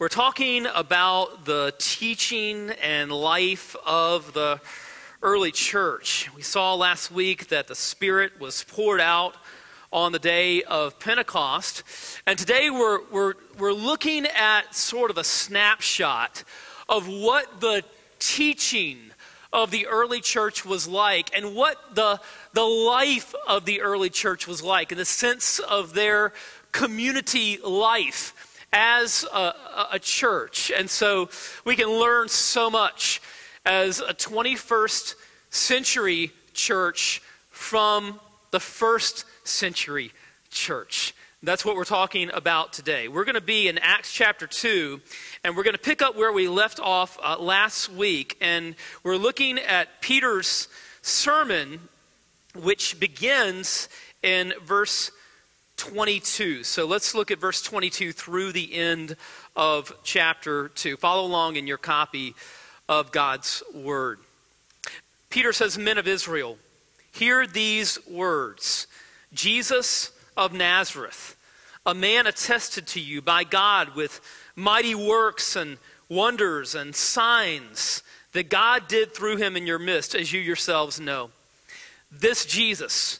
we're talking about the teaching and life of the early church. We saw last week that the Spirit was poured out on the day of Pentecost. And today we're, we're, we're looking at sort of a snapshot of what the teaching of the early church was like and what the, the life of the early church was like in the sense of their community life as a, a church. And so we can learn so much as a 21st century church from the first century church. That's what we're talking about today. We're going to be in Acts chapter 2, and we're going to pick up where we left off uh, last week. And we're looking at Peter's sermon, which begins in verse 22. So let's look at verse 22 through the end of chapter 2. Follow along in your copy of God's word. Peter says, Men of Israel, hear these words Jesus of Nazareth, a man attested to you by God with mighty works and wonders and signs that God did through him in your midst, as you yourselves know. This Jesus,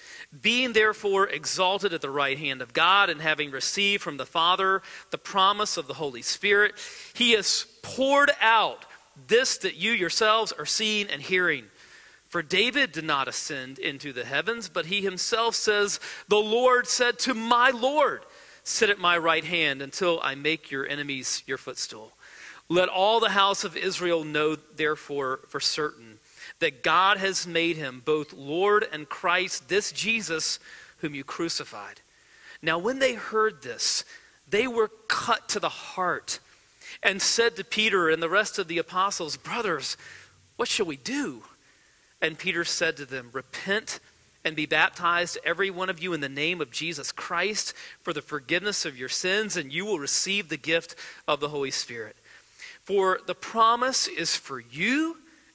Being therefore exalted at the right hand of God, and having received from the Father the promise of the Holy Spirit, he has poured out this that you yourselves are seeing and hearing. For David did not ascend into the heavens, but he himself says, The Lord said to my Lord, Sit at my right hand until I make your enemies your footstool. Let all the house of Israel know, therefore, for certain that God has made him both Lord and Christ, this Jesus whom you crucified. Now, when they heard this, they were cut to the heart and said to Peter and the rest of the apostles, Brothers, what shall we do? And Peter said to them, Repent and be baptized, every one of you, in the name of Jesus Christ for the forgiveness of your sins, and you will receive the gift of the Holy Spirit. For the promise is for you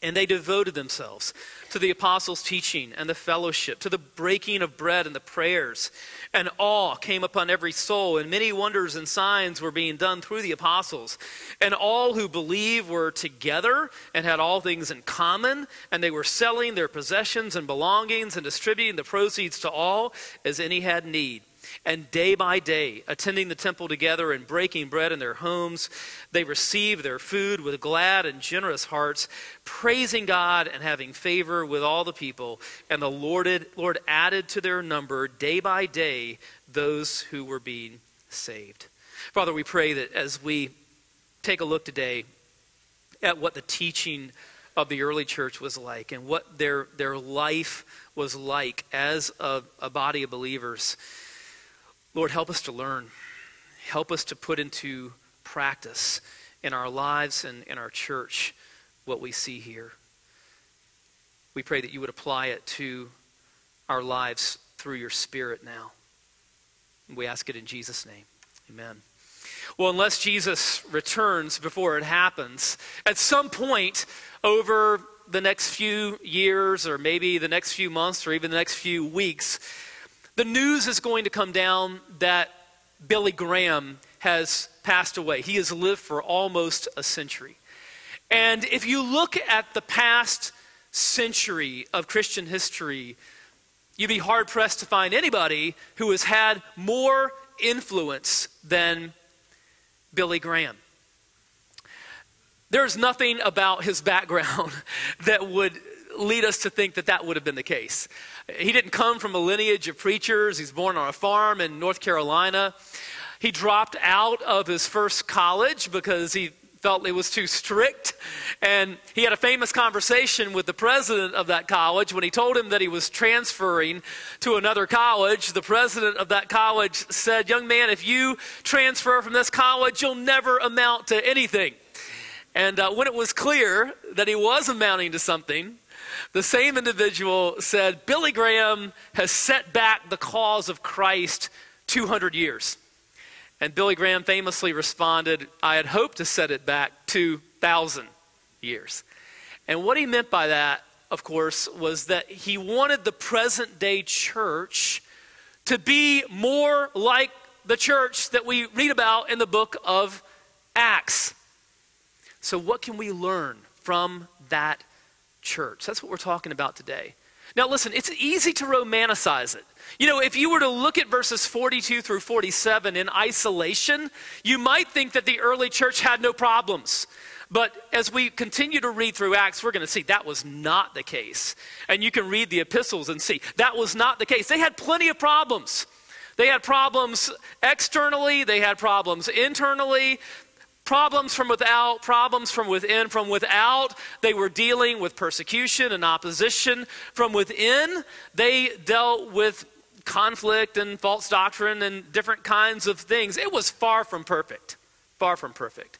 And they devoted themselves to the apostles' teaching and the fellowship, to the breaking of bread and the prayers. And awe came upon every soul, and many wonders and signs were being done through the apostles. And all who believed were together and had all things in common, and they were selling their possessions and belongings and distributing the proceeds to all as any had need. And day by day, attending the temple together and breaking bread in their homes, they received their food with glad and generous hearts, praising God and having favor with all the people. And the Lord, added to their number day by day those who were being saved. Father, we pray that as we take a look today at what the teaching of the early church was like and what their, their life was like as a, a body of believers, Lord, help us to learn. Help us to put into practice in our lives and in our church what we see here. We pray that you would apply it to our lives through your Spirit now. We ask it in Jesus' name. Amen. Well, unless Jesus returns before it happens, at some point over the next few years, or maybe the next few months, or even the next few weeks, the news is going to come down that Billy Graham has passed away. He has lived for almost a century. And if you look at the past century of Christian history, you'd be hard pressed to find anybody who has had more influence than Billy Graham. There's nothing about his background that would lead us to think that that would have been the case. He didn't come from a lineage of preachers. He's born on a farm in North Carolina. He dropped out of his first college because he felt it was too strict. And he had a famous conversation with the president of that college when he told him that he was transferring to another college. The president of that college said, Young man, if you transfer from this college, you'll never amount to anything. And uh, when it was clear that he was amounting to something, the same individual said, Billy Graham has set back the cause of Christ 200 years. And Billy Graham famously responded, I had hoped to set it back 2,000 years. And what he meant by that, of course, was that he wanted the present day church to be more like the church that we read about in the book of Acts. So, what can we learn from that church. That's what we're talking about today. Now, listen, it's easy to romanticize it. You know, if you were to look at verses 42 through 47 in isolation, you might think that the early church had no problems. But as we continue to read through Acts, we're going to see that was not the case. And you can read the epistles and see that was not the case. They had plenty of problems. They had problems externally, they had problems internally, Problems from without, problems from within. From without, they were dealing with persecution and opposition. From within, they dealt with conflict and false doctrine and different kinds of things. It was far from perfect. Far from perfect.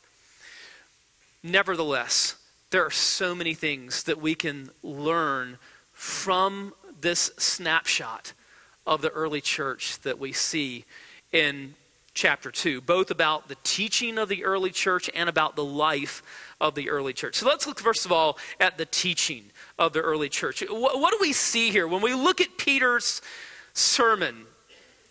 Nevertheless, there are so many things that we can learn from this snapshot of the early church that we see in chapter 2, both about the teaching of the early church and about the life of the early church. So let's look, first of all, at the teaching of the early church. What, what do we see here? When we look at Peter's sermon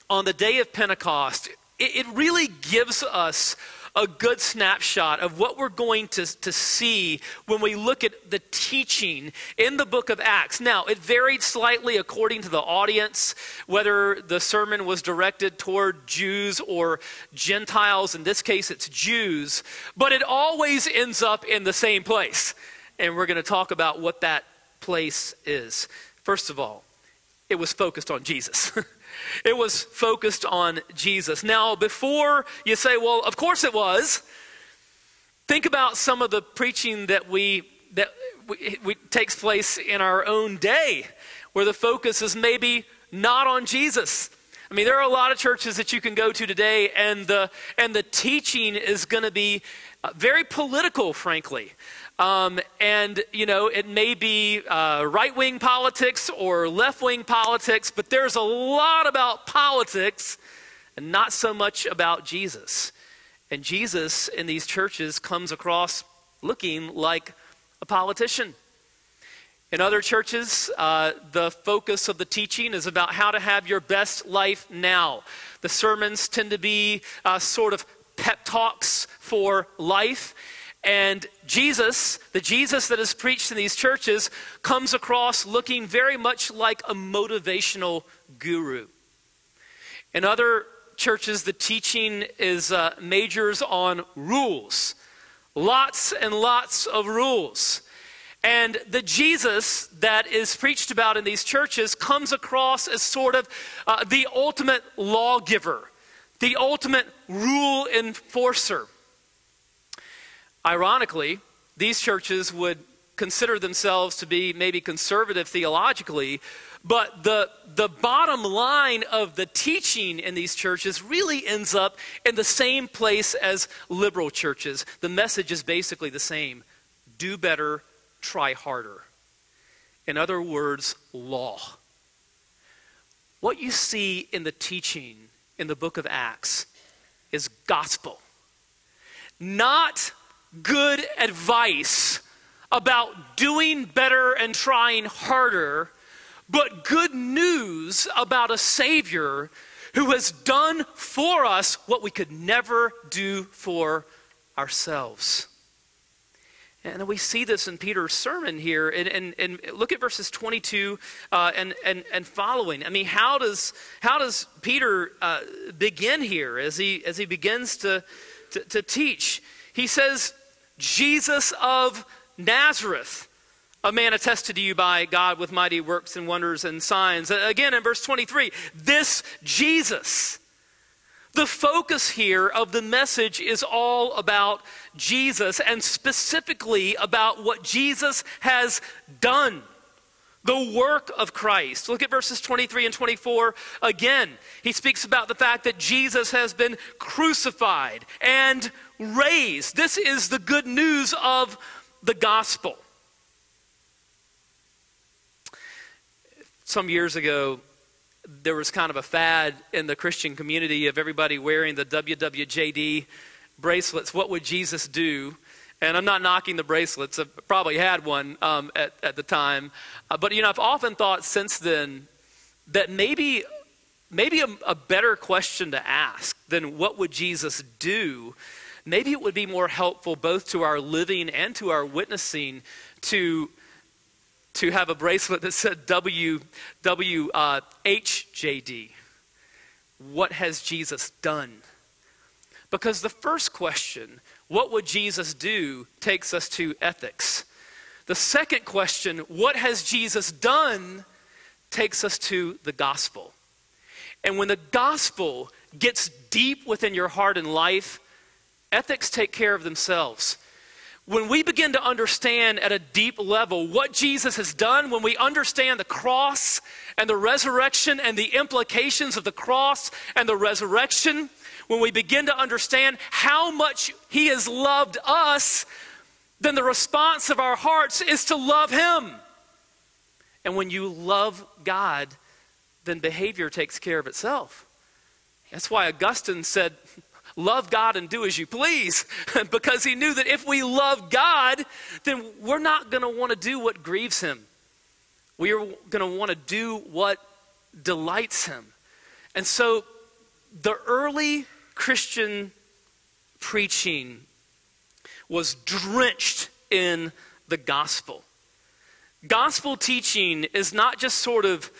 on the day of Pentecost, it, it really gives us a good snapshot of what we're going to, to see when we look at the teaching in the book of Acts. Now, it varied slightly according to the audience, whether the sermon was directed toward Jews or Gentiles. In this case, it's Jews, but it always ends up in the same place. And we're going to talk about what that place is. First of all, it was focused on Jesus. It was focused on Jesus. Now, before you say, well, of course it was, think about some of the preaching that we that we, we, takes place in our own day where the focus is maybe not on Jesus. I mean, there are a lot of churches that you can go to today, and the, and the teaching is going to be uh, very political, frankly. Um, and, you know, it may be uh, right wing politics or left wing politics, but there's a lot about politics and not so much about Jesus. And Jesus in these churches comes across looking like a politician. In other churches, uh, the focus of the teaching is about how to have your best life now. The sermons tend to be uh, sort of pep talks for life. And Jesus, the Jesus that is preached in these churches, comes across looking very much like a motivational guru. In other churches, the teaching is uh, majors on rules. Lots and lots of rules. And the Jesus that is preached about in these churches comes across as sort of uh, the ultimate lawgiver, the ultimate rule enforcer. Ironically, these churches would consider themselves to be maybe conservative theologically, but the, the bottom line of the teaching in these churches really ends up in the same place as liberal churches. The message is basically the same do better, try harder. In other words, law. What you see in the teaching in the book of Acts is gospel, not good advice about doing better and trying harder but good news about a Savior who has done for us what we could never do for ourselves. And we see this in Peter's sermon here. And, and, and look at verses 22 uh, and, and, and following. I mean, how does, how does Peter uh, begin here as he, as he begins to, to, to teach? He says, Jesus of Nazareth a man attested to you by God with mighty works and wonders and signs. Again, in verse 23, this Jesus. The focus here of the message is all about Jesus and specifically about what Jesus has done. The work of Christ. Look at verses 23 and 24 again. He speaks about the fact that Jesus has been crucified and raised. This is the good news of the gospel. some years ago, there was kind of a fad in the Christian community of everybody wearing the WWJD bracelets. What would Jesus do? And I'm not knocking the bracelets. I probably had one um, at, at the time. Uh, but, you know, I've often thought since then that maybe, maybe a, a better question to ask than what would Jesus do, maybe it would be more helpful both to our living and to our witnessing to to have a bracelet that said W, W, uh, HJD. What has Jesus done? Because the first question, what would Jesus do, takes us to ethics. The second question, what has Jesus done, takes us to the gospel. And when the gospel gets deep within your heart and life, ethics take care of themselves when we begin to understand at a deep level what Jesus has done, when we understand the cross and the resurrection and the implications of the cross and the resurrection, when we begin to understand how much He has loved us, then the response of our hearts is to love Him. And when you love God, then behavior takes care of itself. That's why Augustine said, love God and do as you please because he knew that if we love God, then we're not going to want to do what grieves him. We are going to want to do what delights him. And so the early Christian preaching was drenched in the gospel. Gospel teaching is not just sort of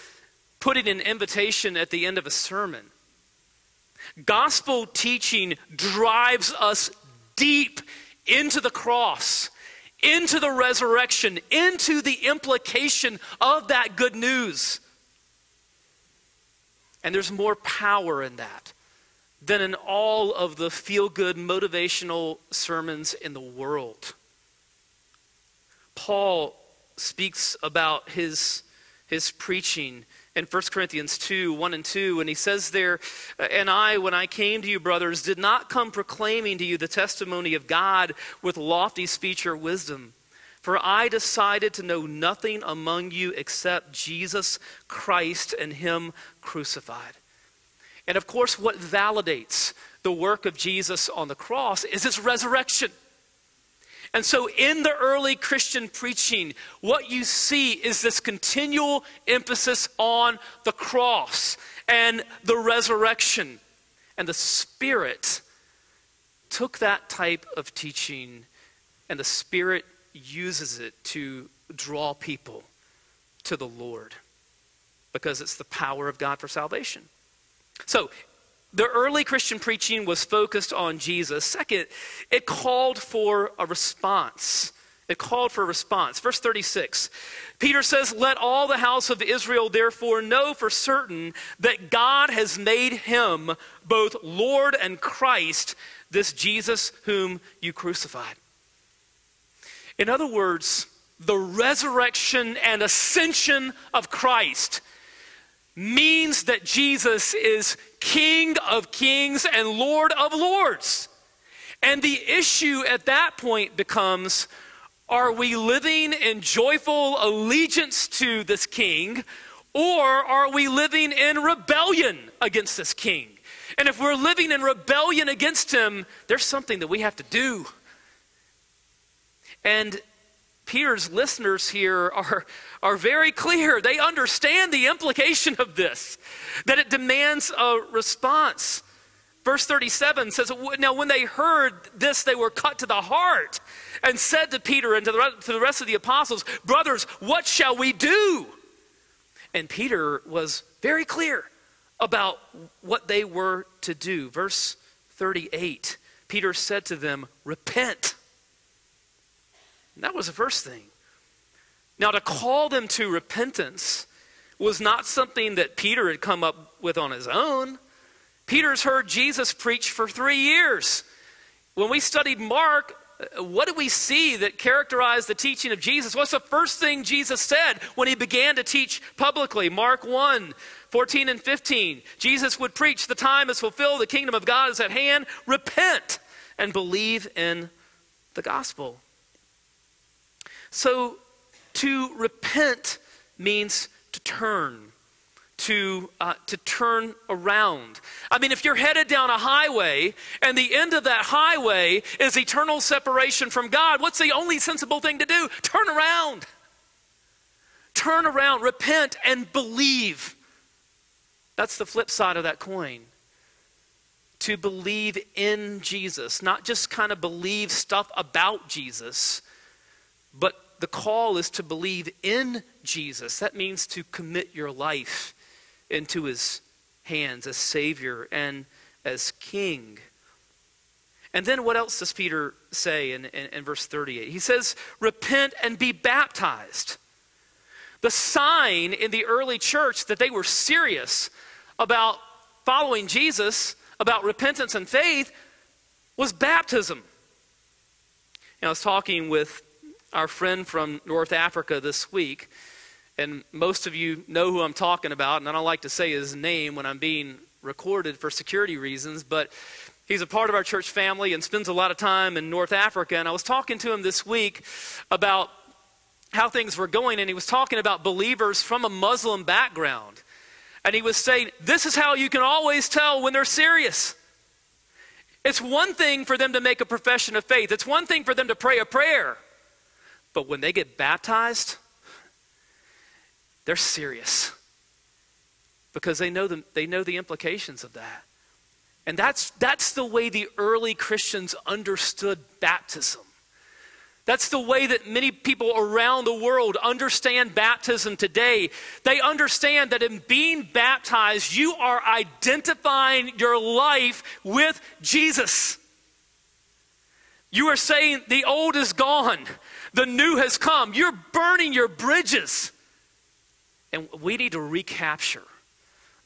putting an invitation at the end of a sermon. Gospel teaching drives us deep into the cross, into the resurrection, into the implication of that good news. And there's more power in that than in all of the feel good motivational sermons in the world. Paul speaks about his, his preaching in 1 Corinthians 2 1 and 2. And he says there, uh, And I, when I came to you, brothers, did not come proclaiming to you the testimony of God with lofty speech or wisdom. For I decided to know nothing among you except Jesus Christ and Him crucified. And of course, what validates the work of Jesus on the cross is His resurrection. And so, in the early Christian preaching, what you see is this continual emphasis on the cross and the resurrection. And the Spirit took that type of teaching, and the Spirit uses it to draw people to the Lord because it's the power of God for salvation. So, the early Christian preaching was focused on Jesus. Second, it called for a response. It called for a response. Verse 36 Peter says, Let all the house of Israel therefore know for certain that God has made him both Lord and Christ, this Jesus whom you crucified. In other words, the resurrection and ascension of Christ means that Jesus is King of kings and Lord of lords. And the issue at that point becomes are we living in joyful allegiance to this king, or are we living in rebellion against this king? And if we're living in rebellion against him, there's something that we have to do. And Peter's listeners here are, are very clear. They understand the implication of this, that it demands a response. Verse 37 says, Now, when they heard this, they were cut to the heart and said to Peter and to the, to the rest of the apostles, Brothers, what shall we do? And Peter was very clear about what they were to do. Verse 38 Peter said to them, Repent. And that was the first thing. Now, to call them to repentance was not something that Peter had come up with on his own. Peter's heard Jesus preach for three years. When we studied Mark, uh, what do we see that characterized the teaching of Jesus? What's the first thing Jesus said when he began to teach publicly? Mark 1 14 and 15. Jesus would preach, The time is fulfilled, the kingdom of God is at hand. Repent and believe in the gospel. So, to repent means to turn to, uh, to turn around. I mean, if you're headed down a highway and the end of that highway is eternal separation from God, what's the only sensible thing to do? Turn around. Turn around, repent, and believe. That's the flip side of that coin. To believe in Jesus, not just kind of believe stuff about Jesus, but the call is to believe in Jesus. That means to commit your life into his hands as Savior and as King. And then what else does Peter say in, in, in, verse 38? He says, Repent and be baptized. The sign in the early church that they were serious about following Jesus, about repentance and faith, was baptism. And I was talking with our friend from North Africa this week, and most of you know who I'm talking about, and I don't like to say his name when I'm being recorded for security reasons, but he's a part of our church family and spends a lot of time in North Africa. And I was talking to him this week about how things were going, and he was talking about believers from a Muslim background. And he was saying, This is how you can always tell when they're serious. It's one thing for them to make a profession of faith, it's one thing for them to pray a prayer. But when they get baptized, they're serious because they know the, they know the implications of that. And that's, that's the way the early Christians understood baptism. That's the way that many people around the world understand baptism today. They understand that in being baptized, you are identifying your life with Jesus. You are saying the old is gone, the new has come. You're burning your bridges. And we need to recapture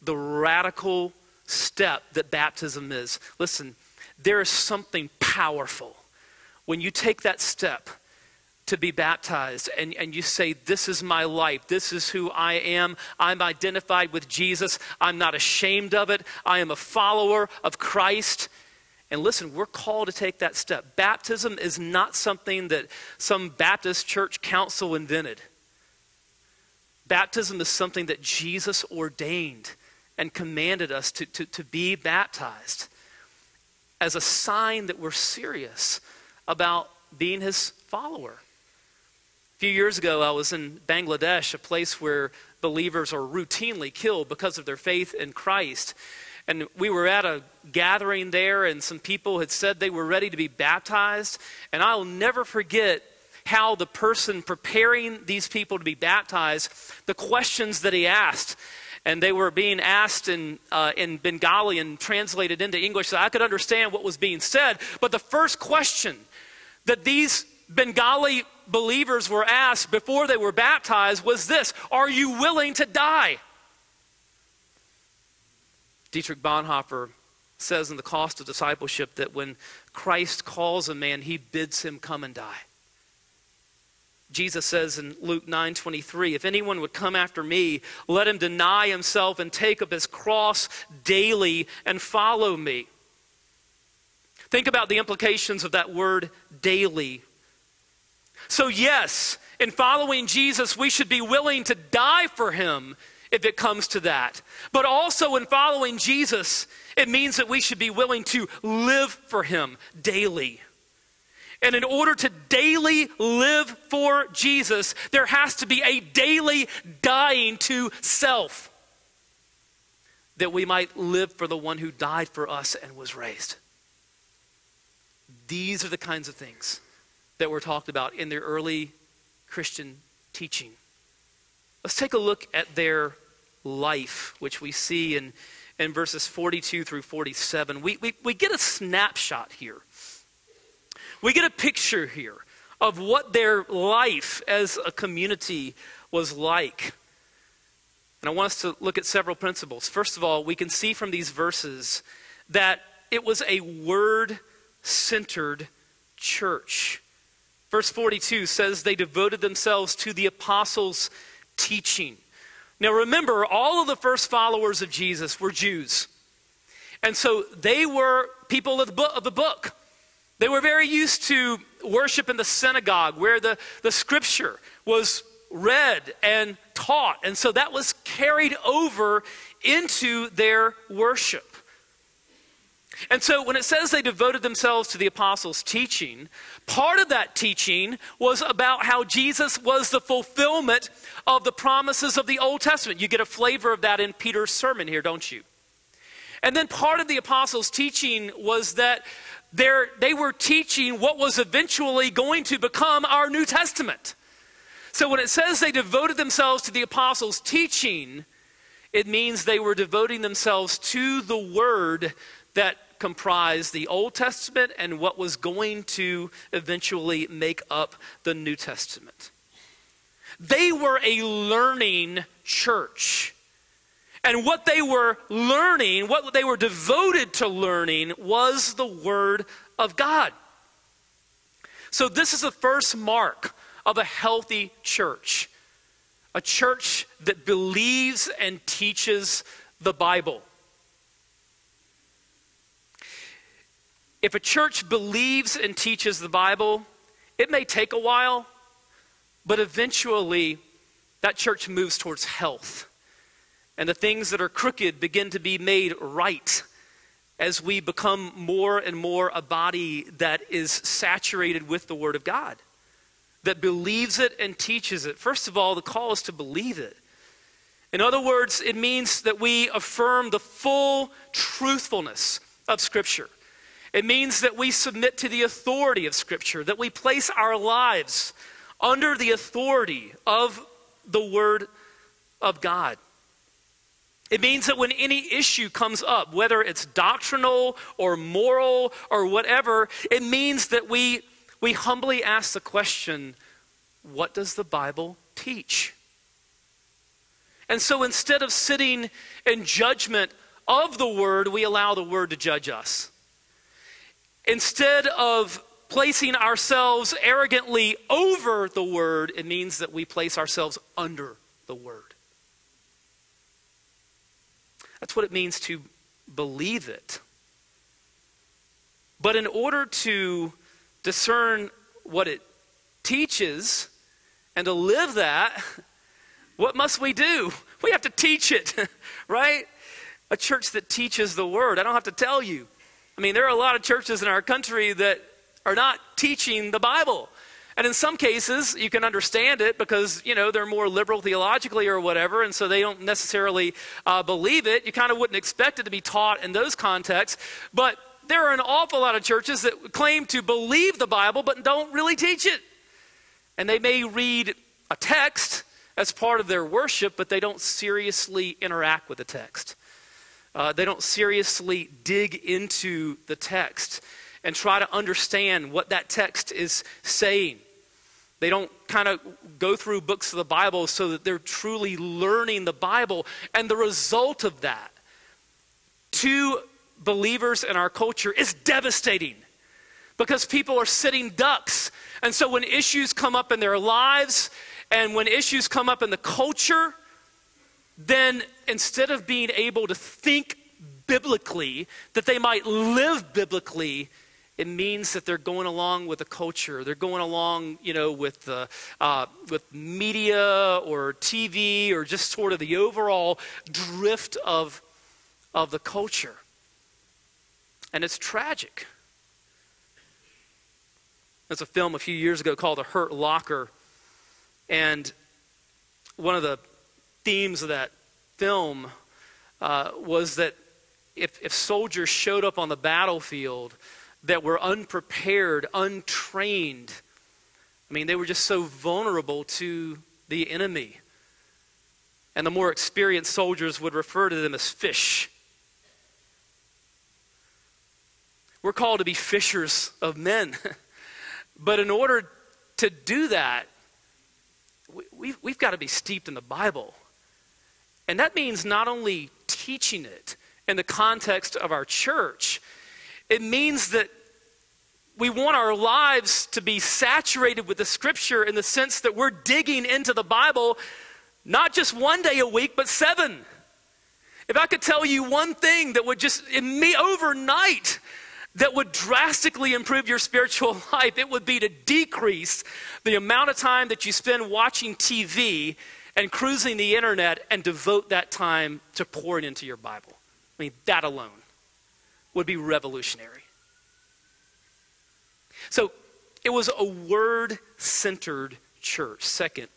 the radical step that baptism is. Listen, there is something powerful when you take that step to be baptized and, and you say, This is my life. This is who I am. I'm identified with Jesus. I'm not ashamed of it. I am a follower of Christ. And listen, we're called to take that step. Baptism is not something that some Baptist church council invented. Baptism is something that Jesus ordained and commanded us to, to, to be baptized as a sign that we're serious about being his follower. A few years ago, I was in Bangladesh, a place where believers are routinely killed because of their faith in Christ. And we were at a gathering there, and some people had said they were ready to be baptized. And I'll never forget how the person preparing these people to be baptized, the questions that he asked. And they were being asked in, uh, in Bengali and translated into English so I could understand what was being said. But the first question that these Bengali believers were asked before they were baptized was this Are you willing to die? Dietrich Bonhoeffer says in The Cost of Discipleship that when Christ calls a man, he bids him come and die. Jesus says in Luke 9:23, if anyone would come after me, let him deny himself and take up his cross daily and follow me. Think about the implications of that word daily. So yes, in following Jesus, we should be willing to die for him if it comes to that. But also in following Jesus, it means that we should be willing to live for him daily. And in order to daily live for Jesus, there has to be a daily dying to self that we might live for the one who died for us and was raised. These are the kinds of things that were talked about in the early Christian teaching. Let's take a look at their life, which we see in, in verses 42 through 47. We, we, we get a snapshot here we get a picture here of what their life as a community was like. And I want us to look at several principles. First of all, we can see from these verses that it was a word centered church. Verse 42 says they devoted themselves to the apostles' teaching. Now remember, all of the first followers of Jesus were Jews. And so they were people of the book. Of the book. They were very used to worship in the synagogue where the, the scripture was read and taught. And so that was carried over into their worship. And so when it says they devoted themselves to the apostles' teaching, part of that teaching was about how Jesus was the fulfillment of the promises of the Old Testament. You get a flavor of that in Peter's sermon here, don't you? And then part of the apostles' teaching was that they're, were teaching what was eventually going to become our New Testament. So when it says they devoted themselves to the apostles' teaching, it means they were devoting themselves to the word that comprised the Old Testament and what was going to eventually make up the New Testament. They were a learning church. And what they were learning, what they were devoted to learning, was the Word of God. So, this is the first mark of a healthy church a church that believes and teaches the Bible. If a church believes and teaches the Bible, it may take a while, but eventually that church moves towards health and the things that are crooked begin to be made right as we become more and more a body that is saturated with the Word of God, that believes it and teaches it. First of all, the call is to believe it. In other words, it means that we affirm the full truthfulness of Scripture. It means that we submit to the authority of Scripture, that we place our lives under the authority of the Word of God. It means that when any issue comes up, whether it's doctrinal or moral or whatever, it means that we, we humbly ask the question what does the Bible teach? And so instead of sitting in judgment of the Word, we allow the Word to judge us. Instead of placing ourselves arrogantly over the Word, it means that we place ourselves under the Word. That's what it means to believe it. But in order to discern what it teaches and to live that, what must we do? We have to teach it, right? A church that teaches the word. I don't have to tell you. I mean, there are a lot of churches in our country that are not teaching the Bible. And in some cases, you can understand it because, you know, they're more liberal theologically or whatever, and so they don't necessarily uh, believe it. You kind of wouldn't expect it to be taught in those contexts. But there are an awful lot of churches that claim to believe the Bible but don't really teach it. And they may read a text as part of their worship, but they don't seriously interact with the text. Uh, they don't seriously dig into the text and try to understand what that text is saying. They don't kind of go through books of the Bible so that they're truly learning the Bible. And the result of that to believers in our culture is devastating because people are sitting ducks. And so when issues come up in their lives and when issues come up in the culture, then instead of being able to think biblically, that they might live biblically, it means that they're going along with the culture. They're going along, you know, with the, uh, with media or TV or just sort of the overall drift of, of the culture. And it's tragic. There's a film a few years ago called The Hurt Locker. And one of the themes of that film uh, was that if, if soldiers showed up on the battlefield that were unprepared, untrained, I mean, they were just so vulnerable to the enemy. And the more experienced soldiers would refer to them as fish. We're called to be fishers of men. but in order to do that, we, we've, we've got to be steeped in the Bible. And that means not only teaching it in the context of our church, it means that we want our lives to be saturated with the scripture in the sense that we're digging into the Bible not just one day a week, but seven. If I could tell you one thing that would just, in me overnight, that would drastically improve your spiritual life, it would be to decrease the amount of time that you spend watching TV and cruising the internet and devote that time to pouring into your Bible. I mean, that alone would be revolutionary. So it was a word centered church. Second,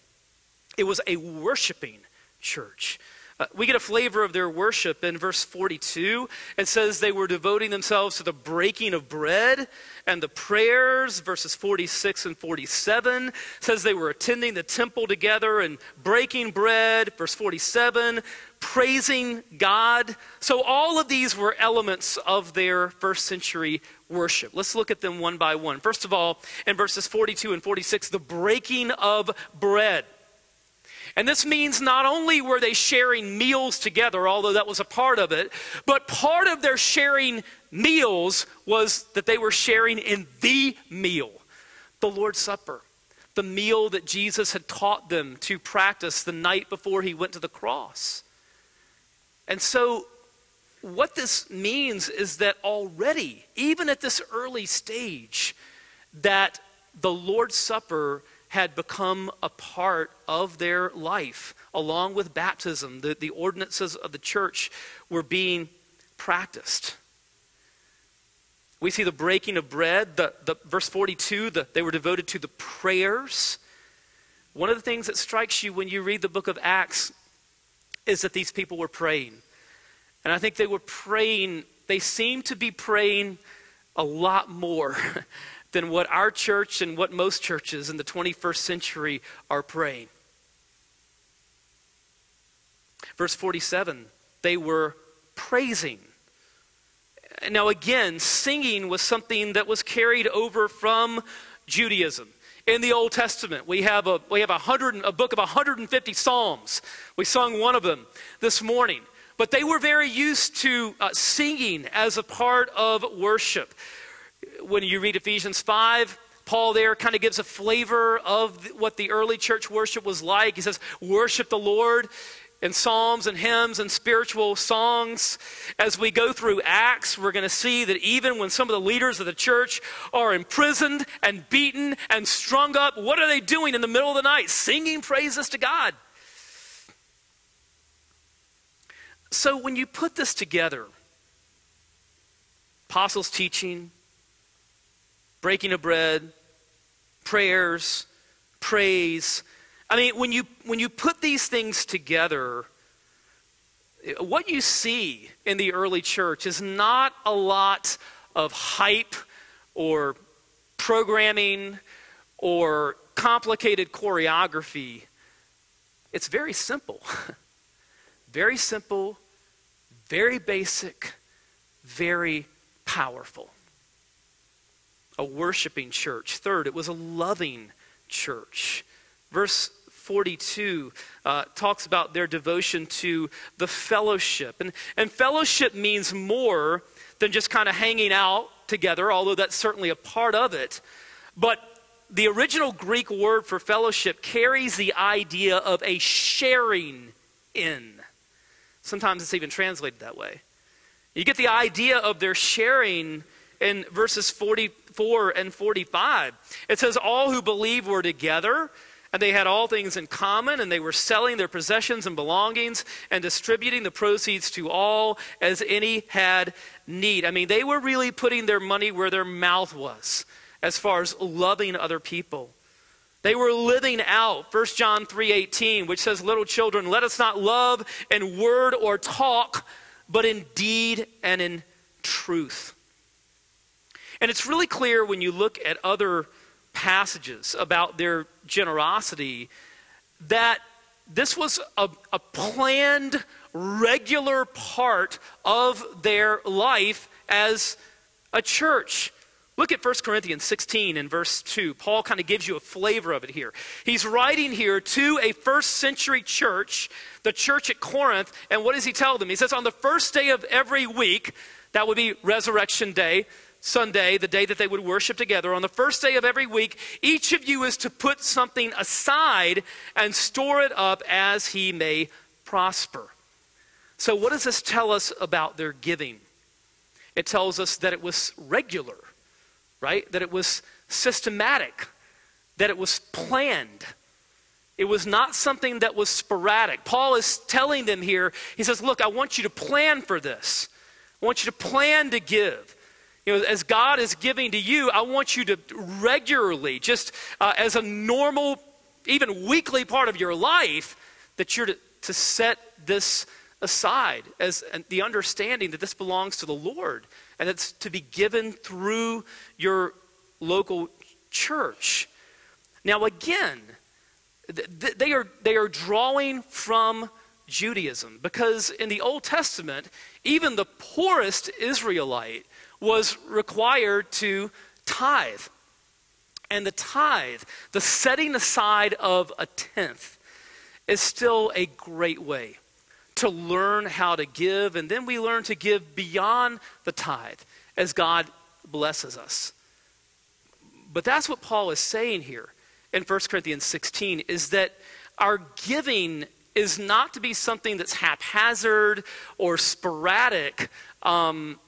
it was a worshiping church. Uh, we get a flavor of their worship in verse 42. It says they were devoting themselves to the breaking of bread and the prayers. Verses 46 and 47 says they were attending the temple together and breaking bread. Verse 47, praising God. So all of these were elements of their first century worship. Let's look at them one by one. First of all, in verses 42 and 46, the breaking of bread. And this means not only were they sharing meals together, although that was a part of it, but part of their sharing meals was that they were sharing in the meal, the Lord's Supper, the meal that Jesus had taught them to practice the night before he went to the cross. And so, what this means is that already, even at this early stage, that the Lord's Supper had become a part of their life, along with baptism. The, the ordinances of the church were being practiced. We see the breaking of bread, the, the verse 42, the, they were devoted to the prayers. One of the things that strikes you when you read the book of Acts is that these people were praying. And I think they were praying, they seemed to be praying a lot more than what our church and what most churches in the 21st century are praying. Verse 47 they were praising. Now, again, singing was something that was carried over from Judaism. In the Old Testament, we have a, we have a, hundred, a book of 150 Psalms. We sung one of them this morning. But they were very used to uh, singing as a part of worship when you read Ephesians 5, Paul there kind of gives a flavor of what the early church worship was like. He says, Worship the Lord in psalms and hymns and spiritual songs. As we go through Acts, we're going to see that even when some of the leaders of the church are imprisoned and beaten and strung up, what are they doing in the middle of the night? Singing praises to God. So when you put this together, apostles' teaching, breaking of bread, prayers, praise. I mean, when you, when you put these things together, what you see in the early church is not a lot of hype or programming or complicated choreography. it's very simple. very simple, very basic, very powerful. A worshiping church. Third, it was a loving church. Verse 42 uh, talks about their devotion to the fellowship. And, and fellowship means more than just kind of hanging out together, although that's certainly a part of it. But the original Greek word for fellowship carries the idea of a sharing in. Sometimes it's even translated that way. You get the idea of their sharing in verses 44 and 45. It says, All who believe were together, and they had all things in common, and they were selling their possessions and belongings and distributing the proceeds to all as any had need. I mean, they were really putting their money where their mouth was as far as loving other people. They were living out 1 John 3:18, which says, "Little children, let us not love in word or talk, but in deed and in truth." And it's really clear when you look at other passages about their generosity that this was a, a planned, regular part of their life as a church. Look at 1 Corinthians 16 and verse 2. Paul kind of gives you a flavor of it here. He's writing here to a first century church, the church at Corinth, and what does he tell them? He says, On the first day of every week, that would be Resurrection Day, Sunday, the day that they would worship together, on the first day of every week, each of you is to put something aside and store it up as he may prosper. So, what does this tell us about their giving? It tells us that it was regular right? That it was systematic, that it was planned. It was not something that was sporadic. Paul is telling them here, he says, Look, I want you to plan for this. I want you to plan to give. You know, as God is giving to you, I want you to regularly, just uh, as a normal, even weekly part of your life, that you're to, to set this aside as the understanding that this belongs to the Lord and it's to be given through your local church. Now, again, th- they, are, they are drawing from Judaism because in the Old Testament, even the poorest Israelite was required to tithe. And the tithe, the setting aside of a tenth, is still a great way to learn how to give, and then we learn to give beyond the tithe as God blesses us. But that's what Paul is saying here in 1 Corinthians 16 is that our giving is not to be something that's haphazard or sporadic. Um,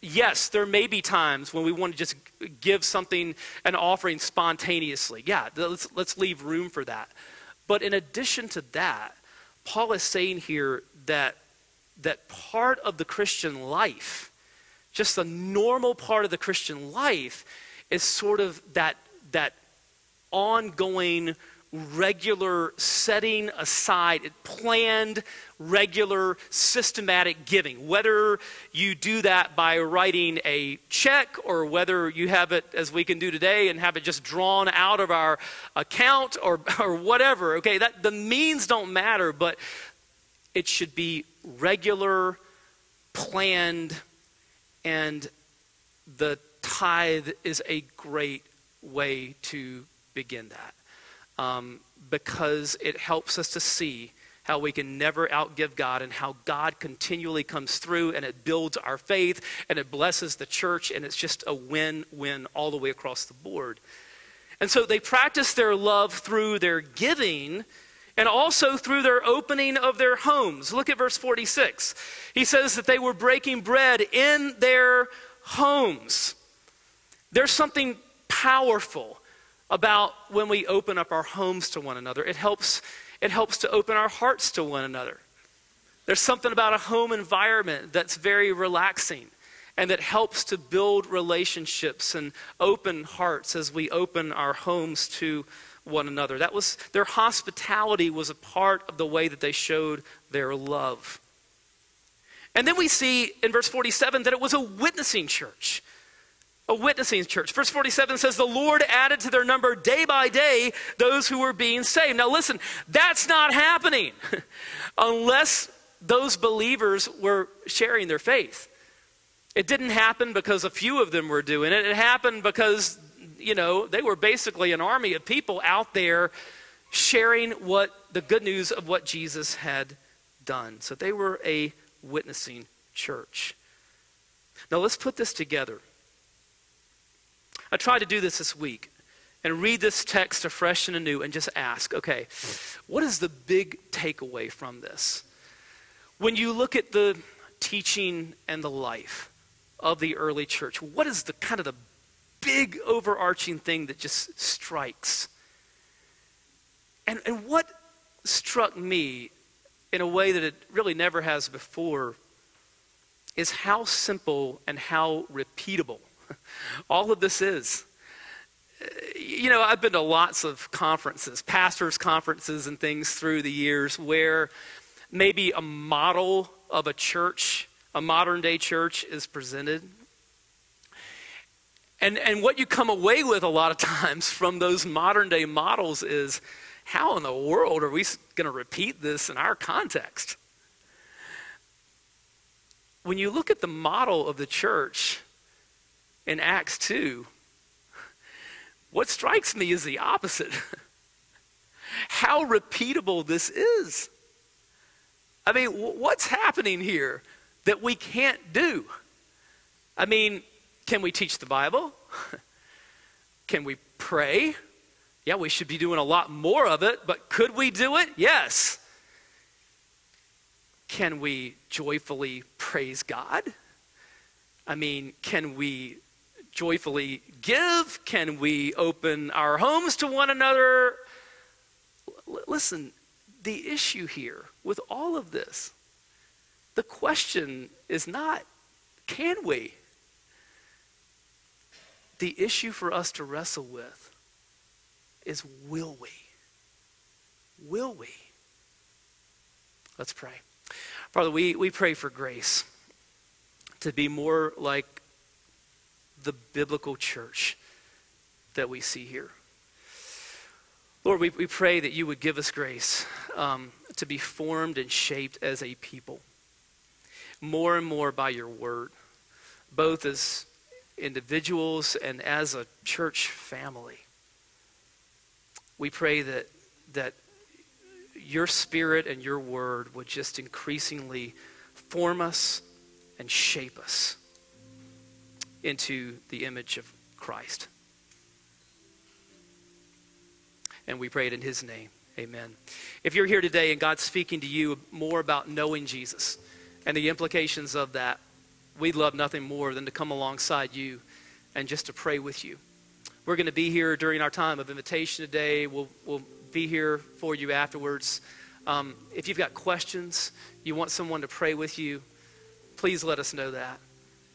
yes, there may be times when we want to just give something, an offering spontaneously. Yeah, let's, let's leave room for that. But in addition to that, Paul is saying here that, that part of the Christian life, just the normal part of the Christian life, is sort of that, that ongoing, regular setting aside, planned, regular, systematic giving. Whether you do that by writing a check or whether you have it, as we can do today, and have it just drawn out of our account or, or whatever, okay, that, the means don't matter, but it should be regular, planned, and the tithe is a great way to begin that um, because it helps us to see how we can never outgive God and how God continually comes through and it builds our faith and it blesses the church and it's just a win win all the way across the board. And so they practice their love through their giving and also through their opening of their homes. Look at verse 46. He says that they were breaking bread in their homes. There's something powerful about when we open up our homes to one another. It helps, it helps to open our hearts to one another. There's something about a home environment that's very relaxing and that helps to build relationships and open hearts as we open our homes to one another. That was their hospitality was a part of the way that they showed their love. And then we see in verse 47 that it was a witnessing church. A witnessing church. Verse 47 says, The Lord added to their number day by day those who were being saved. Now, listen, that's not happening unless those believers were sharing their faith. It didn't happen because a few of them were doing it. It happened because, you know, they were basically an army of people out there sharing what the good news of what Jesus had done. So they were a witnessing church. Now let's put this together. I tried to do this this week and read this text afresh and anew and just ask okay, what is the big takeaway from this? When you look at the teaching and the life of the early church, what is the kind of the big overarching thing that just strikes? And, and what struck me in a way that it really never has before is how simple and how repeatable all of this is. You know, I've been to lots of conferences, pastors' conferences, and things through the years where maybe a model of a church, a modern day church, is presented. And, and what you come away with a lot of times from those modern day models is how in the world are we going to repeat this in our context? When you look at the model of the church, in Acts 2, what strikes me is the opposite. How repeatable this is. I mean, what's happening here that we can't do? I mean, can we teach the Bible? can we pray? Yeah, we should be doing a lot more of it, but could we do it? Yes. Can we joyfully praise God? I mean, can we joyfully give? Can we open our homes to one another? L- listen, the issue here with all of this, the question is not can we? The issue for us to wrestle with is will we? Will we? Let's pray. Father, we, we pray for grace to be more like the biblical church that we see here. Lord, we, we pray that you would give us grace um, to be formed and shaped as a people more and more by your word, both as individuals and as a church family. We pray that, that your spirit and your word would just increasingly form us and shape us into the image of Christ. And we pray it in his name. Amen. If you're here today and God's speaking to you more about knowing Jesus and the implications of that, we'd love nothing more than to come alongside you and just to pray with you. We're going to be here during our time of invitation today. We'll, we'll be here for you afterwards. Um, if you've got questions, you want someone to pray with you, please let us know that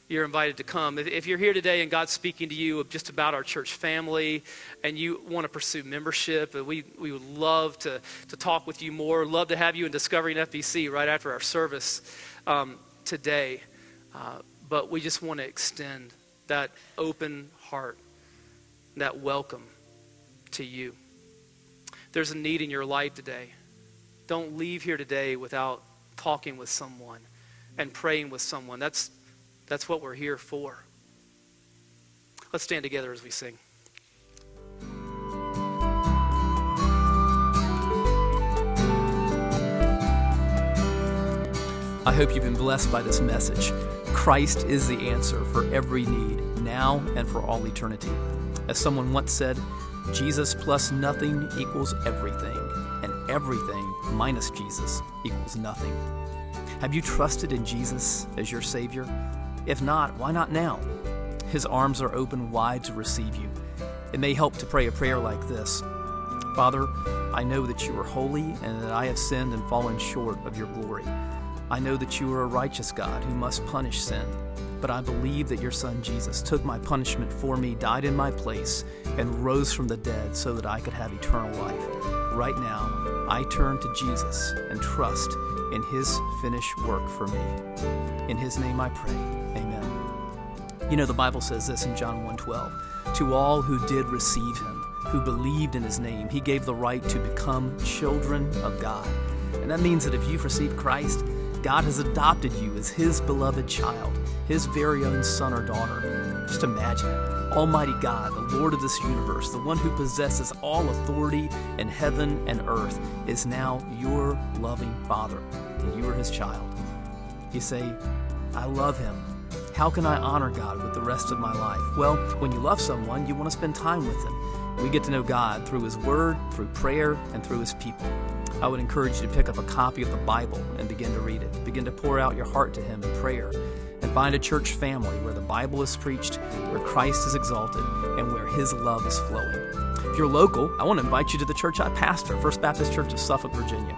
you're invited to come. If you're here today and God's speaking to you just about our church family and you want to pursue membership, uh, we, we would love to, to talk with you more. Love to have you in Discovering FBC right after our service um, today. Uh, but we just want to extend that open heart, that welcome to you. There's a need in your life today. Don't leave here today without talking with someone and praying with someone. That's that's what we're here for. Let's stand together as we sing. I hope you've been blessed by this message. Christ is the answer for every need, now and for all eternity. As someone once said, Jesus plus nothing equals everything, and everything minus Jesus equals nothing. Have you trusted in Jesus as your Savior? If not, why not now? His arms are open wide to receive you. It may help to pray a prayer like this Father, I know that you are holy and that I have sinned and fallen short of your glory. I know that you are a righteous God who must punish sin. But I believe that your Son Jesus took my punishment for me, died in my place, and rose from the dead so that I could have eternal life. Right now, I turn to Jesus and trust in his finished work for me. In his name I pray. You know, the Bible says this in John 1:12. To all who did receive him, who believed in his name, he gave the right to become children of God. And that means that if you've received Christ, God has adopted you as his beloved child, his very own son or daughter. Just imagine. Almighty God, the Lord of this universe, the one who possesses all authority in heaven and earth, is now your loving Father, and you are his child. You say, I love him. How can I honor God with the rest of my life? Well, when you love someone, you want to spend time with them. We get to know God through His Word, through prayer, and through His people. I would encourage you to pick up a copy of the Bible and begin to read it. Begin to pour out your heart to Him in prayer. And find a church family where the Bible is preached, where Christ is exalted, and where His love is flowing. If you're local, I want to invite you to the church I pastor, First Baptist Church of Suffolk, Virginia.